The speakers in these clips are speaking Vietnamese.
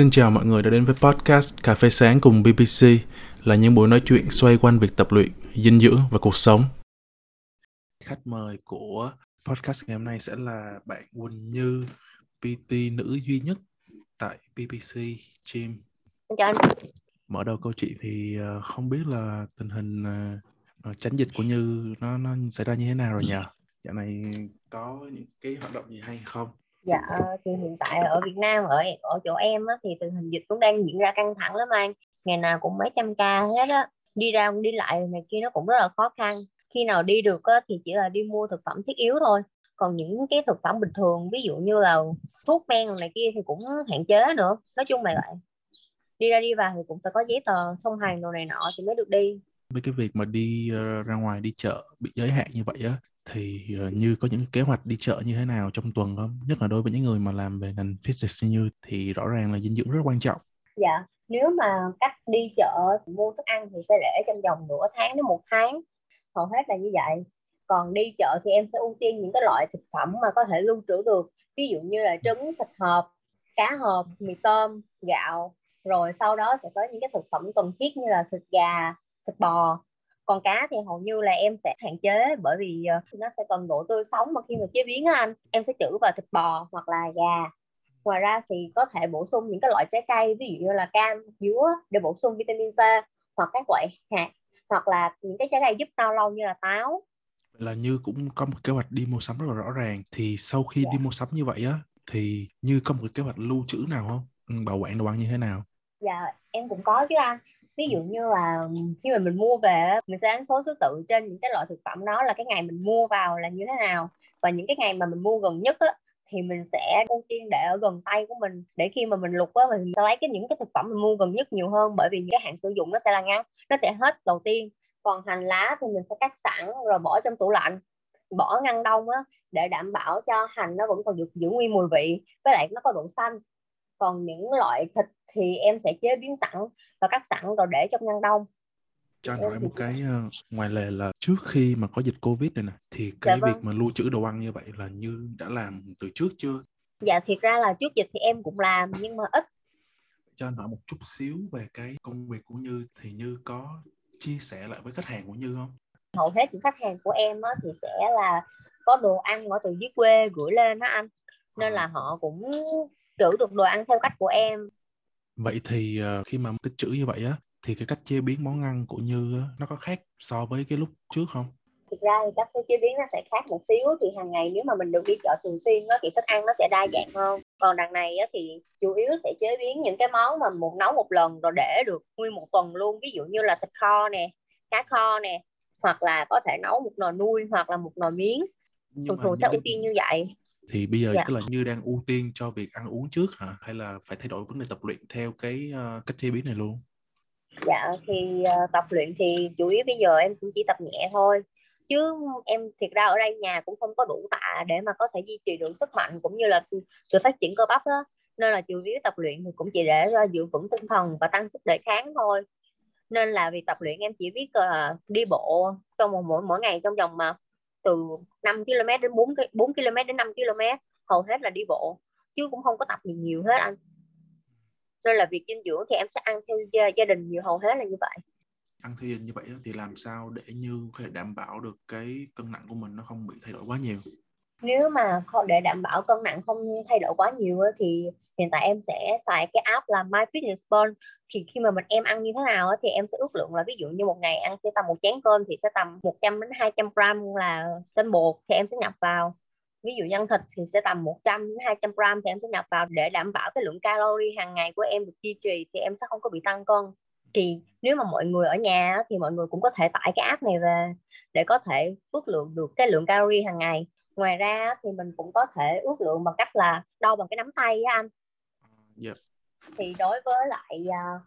Xin chào mọi người đã đến với podcast Cà phê sáng cùng BBC là những buổi nói chuyện xoay quanh việc tập luyện, dinh dưỡng và cuộc sống. Khách mời của podcast ngày hôm nay sẽ là bạn Quỳnh Như, PT nữ duy nhất tại BBC Gym. Xin chào anh. Mở đầu câu chuyện thì ờ, không biết là tình hình uh, tránh dịch của Như nó nó xảy ra như thế nào rồi nhờ? Dạo này có những cái hoạt động gì hay không? Dạ thì hiện tại ở Việt Nam ở ở chỗ em á, thì tình hình dịch cũng đang diễn ra căng thẳng lắm anh. Ngày nào cũng mấy trăm ca hết á. Đi ra đi lại này kia nó cũng rất là khó khăn. Khi nào đi được á, thì chỉ là đi mua thực phẩm thiết yếu thôi. Còn những cái thực phẩm bình thường ví dụ như là thuốc men này kia thì cũng hạn chế nữa. Nói chung là vậy. Đi ra đi vào thì cũng phải có giấy tờ thông hành đồ này nọ thì mới được đi. Với cái việc mà đi ờ, ra ngoài đi chợ bị giới hạn như vậy á thì ờ, như có những kế hoạch đi chợ như thế nào trong tuần không? Nhất là đối với những người mà làm về ngành fitness như thì rõ ràng là dinh dưỡng rất quan trọng. Dạ nếu mà cách đi chợ, mua thức ăn thì sẽ để trong vòng nửa tháng đến một tháng, hầu hết là như vậy. Còn đi chợ thì em sẽ ưu tiên những cái loại thực phẩm mà có thể lưu trữ được, ví dụ như là trứng, thịt hộp, cá hộp, mì tôm, gạo, rồi sau đó sẽ có những cái thực phẩm cần thiết như là thịt gà, thịt bò còn cá thì hầu như là em sẽ hạn chế bởi vì uh, nó sẽ còn độ tươi sống mà khi mà chế biến á anh em sẽ trữ vào thịt bò hoặc là gà. Ngoài ra thì có thể bổ sung những cái loại trái cây ví dụ như là cam dứa để bổ sung vitamin C hoặc các loại hạt hoặc là những cái trái cây giúp no lâu như là táo. Là như cũng có một kế hoạch đi mua sắm rất là rõ ràng. Thì sau khi dạ. đi mua sắm như vậy á thì như có một kế hoạch lưu trữ nào không? Ừ, bảo quản đồ ăn như thế nào? Dạ em cũng có chứ anh ví dụ như là khi mà mình mua về mình sẽ đánh số thứ tự trên những cái loại thực phẩm đó là cái ngày mình mua vào là như thế nào. Và những cái ngày mà mình mua gần nhất á, thì mình sẽ ưu tiên để ở gần tay của mình. Để khi mà mình lục á mình sẽ lấy cái những cái thực phẩm mình mua gần nhất nhiều hơn bởi vì những cái hạn sử dụng nó sẽ là ngắn nó sẽ hết đầu tiên. Còn hành lá thì mình sẽ cắt sẵn rồi bỏ trong tủ lạnh bỏ ngăn đông á để đảm bảo cho hành nó vẫn còn được giữ nguyên mùi vị với lại nó có độ xanh. Còn những loại thịt thì em sẽ chế biến sẵn và cắt sẵn rồi để trong ngăn đông. Cho anh hỏi một cái uh, ngoài lề là trước khi mà có dịch covid này nè thì cái dạ vâng. việc mà lưu trữ đồ ăn như vậy là như đã làm từ trước chưa? Dạ thiệt ra là trước dịch thì em cũng làm nhưng mà ít. Cho anh hỏi một chút xíu về cái công việc của như thì như có chia sẻ lại với khách hàng của như không? Hầu hết những khách hàng của em á, thì sẽ là có đồ ăn ở từ dưới quê gửi lên đó anh. Nên à. là họ cũng trữ được đồ ăn theo cách của em vậy thì uh, khi mà tích trữ như vậy á thì cái cách chế biến món ăn của Như nó có khác so với cái lúc trước không? Thực ra thì cách chế biến nó sẽ khác một xíu thì hàng ngày nếu mà mình được đi chợ thường xuyên á, thì thức ăn nó sẽ đa dạng hơn. Còn đằng này á, thì chủ yếu sẽ chế biến những cái món mà một nấu một lần rồi để được nguyên một tuần luôn. Ví dụ như là thịt kho nè, cá kho nè, hoặc là có thể nấu một nồi nuôi hoặc là một nồi miếng. thường thường sẽ ưu tiên như vậy thì bây giờ dạ. tức là như đang ưu tiên cho việc ăn uống trước hả? Hay là phải thay đổi vấn đề tập luyện theo cái uh, cách chế biến này luôn? Dạ thì uh, tập luyện thì chủ yếu bây giờ em cũng chỉ tập nhẹ thôi. Chứ em thiệt ra ở đây nhà cũng không có đủ tạ để mà có thể duy trì được sức mạnh cũng như là sự phát triển cơ bắp đó nên là chủ yếu tập luyện thì cũng chỉ để giữ vững tinh thần và tăng sức đề kháng thôi. Nên là việc tập luyện em chỉ biết là đi bộ trong một mỗi mỗi ngày trong vòng mà từ 5 km đến 4 4 km đến 5 km hầu hết là đi bộ chứ cũng không có tập gì nhiều hết anh. Nên là việc dinh dưỡng thì em sẽ ăn theo gia, gia đình nhiều hầu hết là như vậy. Ăn theo gia đình như vậy thì làm sao để như có thể đảm bảo được cái cân nặng của mình nó không bị thay đổi quá nhiều? Nếu mà để đảm bảo cân nặng không thay đổi quá nhiều thì hiện tại em sẽ xài cái app là MyFitnessPal thì khi mà mình em ăn như thế nào thì em sẽ ước lượng là ví dụ như một ngày ăn sẽ tầm một chén cơm thì sẽ tầm 100 đến 200 gram là tinh bột thì em sẽ nhập vào. Ví dụ nhân thịt thì sẽ tầm 100 đến 200 gram thì em sẽ nhập vào để đảm bảo cái lượng calorie hàng ngày của em được duy trì thì em sẽ không có bị tăng cân. Thì nếu mà mọi người ở nhà thì mọi người cũng có thể tải cái app này về để có thể ước lượng được cái lượng calorie hàng ngày. Ngoài ra thì mình cũng có thể ước lượng bằng cách là đo bằng cái nắm tay á anh yeah. Dạ. thì đối với lại uh,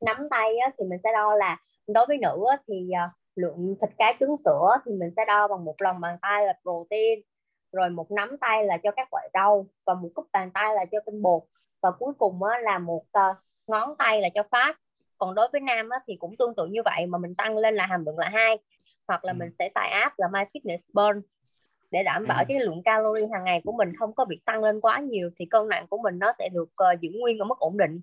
nắm tay á, thì mình sẽ đo là đối với nữ á, thì uh, lượng thịt cá trứng sữa thì mình sẽ đo bằng một lòng bàn tay là protein rồi một nắm tay là cho các loại rau và một cúp bàn tay là cho tinh bột và cuối cùng á, là một uh, ngón tay là cho phát còn đối với nam á, thì cũng tương tự như vậy mà mình tăng lên là hàm lượng là hai hoặc là ừ. mình sẽ xài app là MyFitnessPal để đảm bảo cái lượng calorie hàng ngày của mình không có bị tăng lên quá nhiều thì cân nặng của mình nó sẽ được ờ, giữ nguyên ở mức ổn định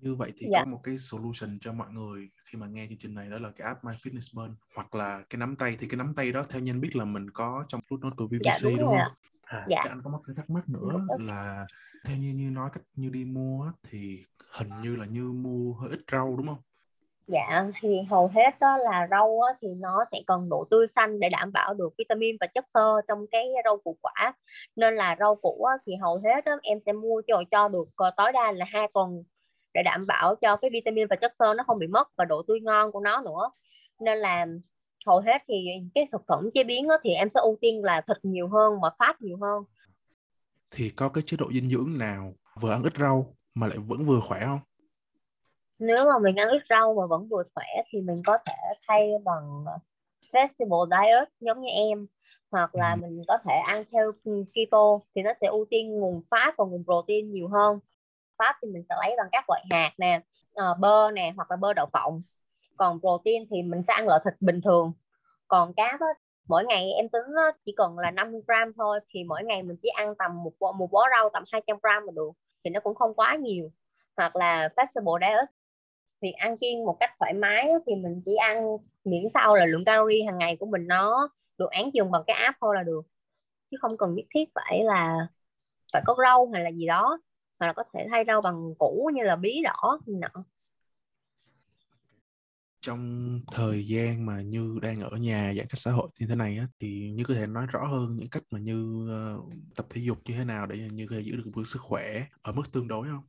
như vậy thì Dạ. có một cái solution cho mọi người khi mà nghe chương trình này đó là cái app My Fitness Burn hoặc là cái nắm tay thì cái nắm tay đó theo nhân biết là mình có trong footnote của BBC Dạ, đúng đúng không? ạ. À, Dạ. anh có một cái thắc mắc nữa Đúng. là theo như như nói cách như đi mua thì hình như là như mua hơi ít rau đúng không? Dạ thì hầu hết đó là rau á, thì nó sẽ cần độ tươi xanh để đảm bảo được vitamin và chất xơ trong cái rau củ quả. Nên là rau củ á, thì hầu hết đó, em sẽ mua cho cho được ờ, tối đa là hai tuần để đảm bảo cho cái vitamin và chất xơ nó không bị mất và độ tươi ngon của nó nữa. Nên là hầu hết thì cái thực phẩm chế biến á, thì em sẽ ưu tiên là thịt nhiều hơn mà phát nhiều hơn. Thì có cái chế độ dinh dưỡng nào vừa ăn ít rau mà lại vẫn vừa khỏe không? Nếu mà mình ăn ít rau mà vẫn vừa khỏe thì mình có thể thay bằng vegetable diet giống như em. Hoặc là Ừ. mình có thể ăn theo keto thì nó sẽ ưu tiên nguồn fat và nguồn protein nhiều hơn. Fat thì mình sẽ lấy bằng các loại hạt nè ờ, bơ nè hoặc là bơ đậu phộng. Còn protein thì mình sẽ ăn loại thịt bình thường. Còn cáp á, mỗi ngày em tính á, chỉ cần là 50 gram thôi thì mỗi ngày mình chỉ ăn tầm một một bó rau tầm 200 gram là được. Thì nó cũng không quá nhiều. Hoặc là flexible diet việc ăn kiêng một cách thoải mái thì mình chỉ ăn miễn sao là lượng calorie hàng ngày của mình nó được án chừng bằng cái app thôi là được chứ không cần nhất thiết phải là phải có rau hay là gì đó mà là có thể thay rau bằng củ như là bí đỏ nọ trong thời gian mà như đang ở nhà giãn cách xã hội như thế này á, thì như có thể nói rõ hơn những cách mà như uh, tập thể dục như thế nào để như có thể giữ được một sức khỏe ở mức tương đối không?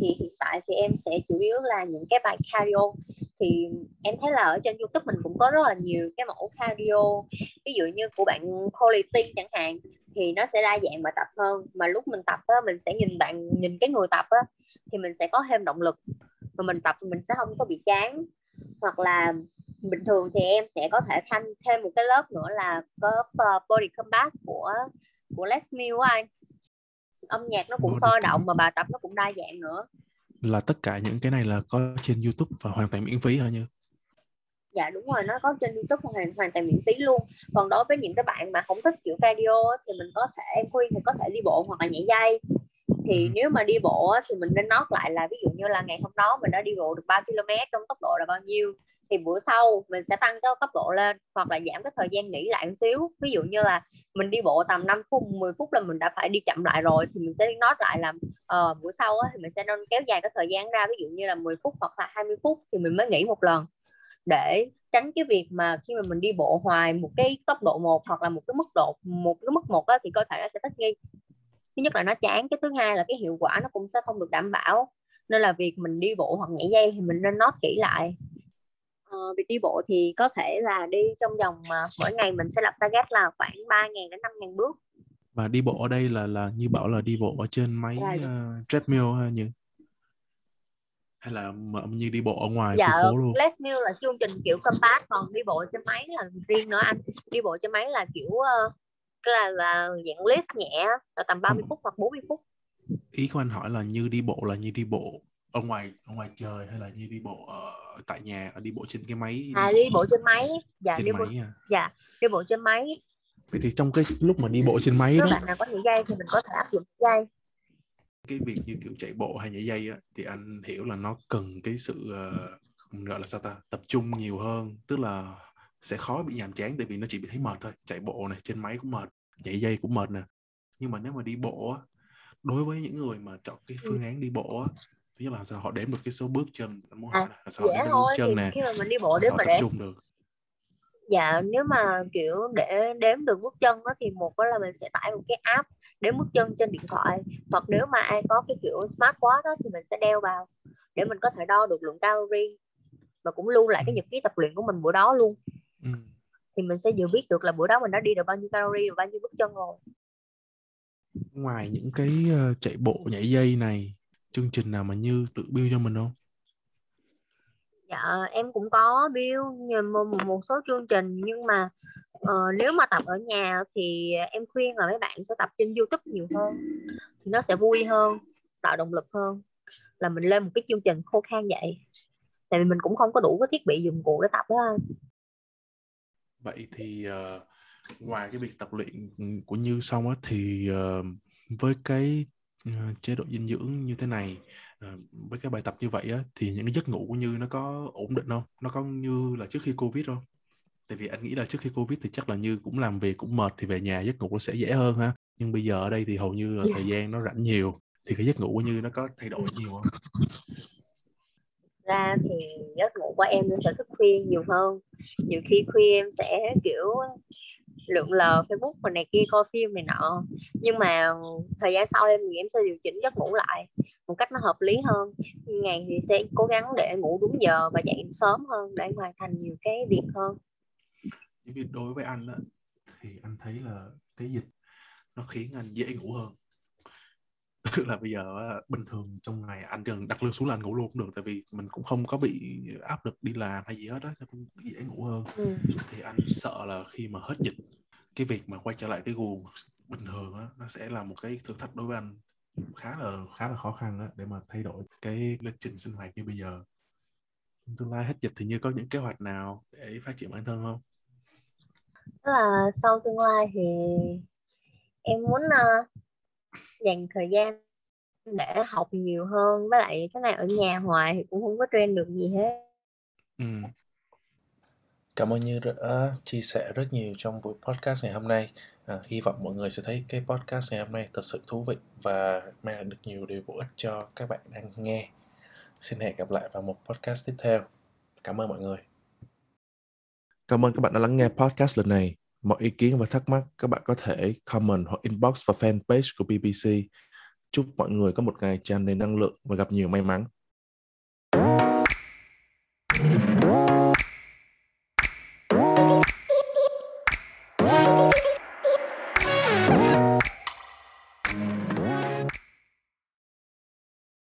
Thì hiện tại thì em sẽ chủ yếu là những cái bài cardio. Thì em thấy là ở trên YouTube mình cũng có rất là nhiều cái mẫu cardio ví dụ như của bạn quality chẳng hạn thì nó sẽ đa dạng bài tập hơn. Mà lúc mình tập á, mình sẽ nhìn bạn nhìn cái người tập á, thì mình sẽ có thêm động lực. Mà mình tập thì mình sẽ không có bị chán. Hoặc là bình thường thì em sẽ có thể thanh thêm một cái lớp nữa là có ờ, body combat của của Les Mills anh âm nhạc nó cũng sôi động mà bài tập nó cũng đa dạng nữa. Là tất cả những cái này là có trên YouTube và hoàn toàn miễn phí hả như? dạ đúng rồi nó có trên youtube hoàn hoàn toàn miễn phí luôn. Còn đối với những cái bạn mà không thích kiểu cardio thì mình có thể em khuyên thì có thể đi bộ hoặc là nhảy dây. Thì Ừ. nếu mà đi bộ thì mình nên nót lại là ví dụ như là ngày hôm đó mình đã đi bộ được 3 km trong tốc độ là bao nhiêu thì bữa sau mình sẽ tăng cái tốc độ lên hoặc là giảm cái thời gian nghỉ lại một xíu. Ví dụ như là mình đi bộ tầm 5 phút 10 phút là mình đã phải đi chậm lại rồi. Thì mình sẽ nói lại là uh, buổi sau á, thì mình sẽ nên kéo dài cái thời gian ra ví dụ như là 10 phút hoặc là 20 phút thì mình mới nghỉ một lần. Để tránh cái việc mà khi mà mình đi bộ hoài một cái tốc độ một hoặc là một cái mức độ một cái mức một á, thì cơ thể nó sẽ thích nghi. Thứ nhất là nó chán cái thứ hai là cái hiệu quả nó cũng sẽ không được đảm bảo. Nên là việc mình đi bộ hoặc nhảy dây thì mình nên nốt kỹ lại ờ, việc đi bộ thì có thể là đi trong vòng mà mỗi ngày mình sẽ lập target là khoảng 3.000 đến 5.000 bước Và đi bộ ở đây là là như bảo là đi bộ ở trên máy Dạ. uh, treadmill hay như? Hay là như đi bộ ở ngoài dạ khu phố luôn? Let's Mill là chương trình kiểu compact còn đi bộ trên máy là riêng nữa anh đi bộ trên máy là kiểu ờ, là là dạng list nhẹ là tầm 30 Ừ. phút hoặc 40 phút Ý của anh hỏi là như đi bộ là như đi bộ ở ngoài ở ngoài trời hay là như đi bộ ở tại nhà ở đi bộ trên cái máy à đi bộ trên máy. Dạ trên đi bộ máy à. dạ đi bộ trên máy. Vậy thì trong cái lúc mà đi bộ trên máy nếu đó bạn nào có nhảy dây thì mình có thể áp dụng dây. Cái việc như kiểu chạy bộ hay nhảy dây á thì anh hiểu là nó cần cái sự ờ, gọi là sao ta tập trung nhiều hơn. Tức là sẽ khó bị nhàm chán tại vì nó chỉ bị thấy mệt thôi. Chạy bộ này trên máy cũng mệt nhảy dây cũng mệt nè. Nhưng mà nếu mà đi bộ á đối với những người mà chọn cái phương án đi bộ á thứ nhất là sao? Họ đếm được cái số bước chân anh muốn hỏi À, là sao họ dễ đếm thôi bước chân nè khi mà mình đi bộ họ mà tập để trung được? Dạ nếu mà kiểu để đếm được bước chân đó, thì một đó là mình sẽ tải một cái app đếm bước chân trên điện thoại. Hoặc nếu mà ai có cái kiểu smartwatch đó, thì mình sẽ đeo vào để mình có thể đo được lượng calorie và cũng lưu lại cái nhật ký tập luyện của mình bữa đó luôn. Ừ. thì mình sẽ vừa biết được là bữa đó mình đã đi được bao nhiêu calorie và bao nhiêu bước chân rồi. Ngoài những cái ờ, chạy bộ nhảy dây này chương trình nào mà như tự build cho mình không? Dạ em cũng có build một, một- số chương trình nhưng mà ờ, nếu mà tập ở nhà thì em khuyên là mấy bạn sẽ tập trên YouTube nhiều hơn thì nó sẽ vui hơn tạo động lực hơn là mình lên một cái chương trình khô khan vậy. Tại vì mình cũng không có đủ cái thiết bị dụng cụ để tập đó anh vậy thì uh, ngoài cái việc tập luyện của Như xong á thì uh, với cái uh, chế độ dinh dưỡng như thế này uh, với cái bài tập như vậy á thì những cái giấc ngủ của Như nó có ổn định không? Nó có như là trước khi Covid không? Tại vì anh nghĩ là trước khi Covid thì chắc là Như cũng làm việc cũng mệt thì về nhà giấc ngủ nó sẽ dễ hơn ha. Nhưng bây giờ ở đây thì hầu như là thời gian nó rảnh nhiều thì cái giấc ngủ của Như nó có thay đổi nhiều không? ra thì giấc ngủ của em sẽ thức khuya nhiều hơn nhiều khi khuya em sẽ kiểu lượn lờ Facebook và này kia coi phim này nọ. Nhưng mà thời gian sau em nghĩ em sẽ điều chỉnh giấc ngủ lại một cách nó hợp lý hơn. Ngày thì sẽ cố gắng để ngủ đúng giờ và dậy sớm hơn để hoàn thành nhiều cái việc hơn. Nhưng đối với anh á, thì anh thấy là cái dịch nó khiến anh dễ ngủ hơn. Tức là bây giờ bình thường trong ngày anh cần đặt lưng xuống là anh ngủ luôn cũng được tại vì mình cũng không có bị áp lực đi làm hay gì hết cũng dễ ngủ hơn. Ừ. thì anh sợ là khi mà hết dịch cái việc mà quay trở lại cái guồng bình thường á nó sẽ là một cái thử thách đối với anh khá là khá là khó khăn á để mà thay đổi cái lịch trình sinh hoạt như bây giờ tương lai hết dịch thì như có những kế hoạch nào để phát triển bản thân không? Tức là sau tương lai thì em muốn uh, dành thời gian để học nhiều hơn với lại cái này ở nhà hoài thì cũng không có trend được gì hết ừ. Cảm ơn Như đã à, chia sẻ rất nhiều trong buổi podcast ngày hôm nay. À, hy vọng mọi người sẽ thấy cái podcast ngày hôm nay thật sự thú vị và mang lại được nhiều điều bổ ích cho các bạn đang nghe. Xin hẹn gặp lại vào một podcast tiếp theo. Cảm ơn mọi người. Cảm ơn các bạn đã lắng nghe podcast lần này. Mọi ý kiến và thắc mắc các bạn có thể comment hoặc inbox vào fanpage của BBC. Chúc mọi người có một ngày tràn đầy năng lượng và gặp nhiều may mắn.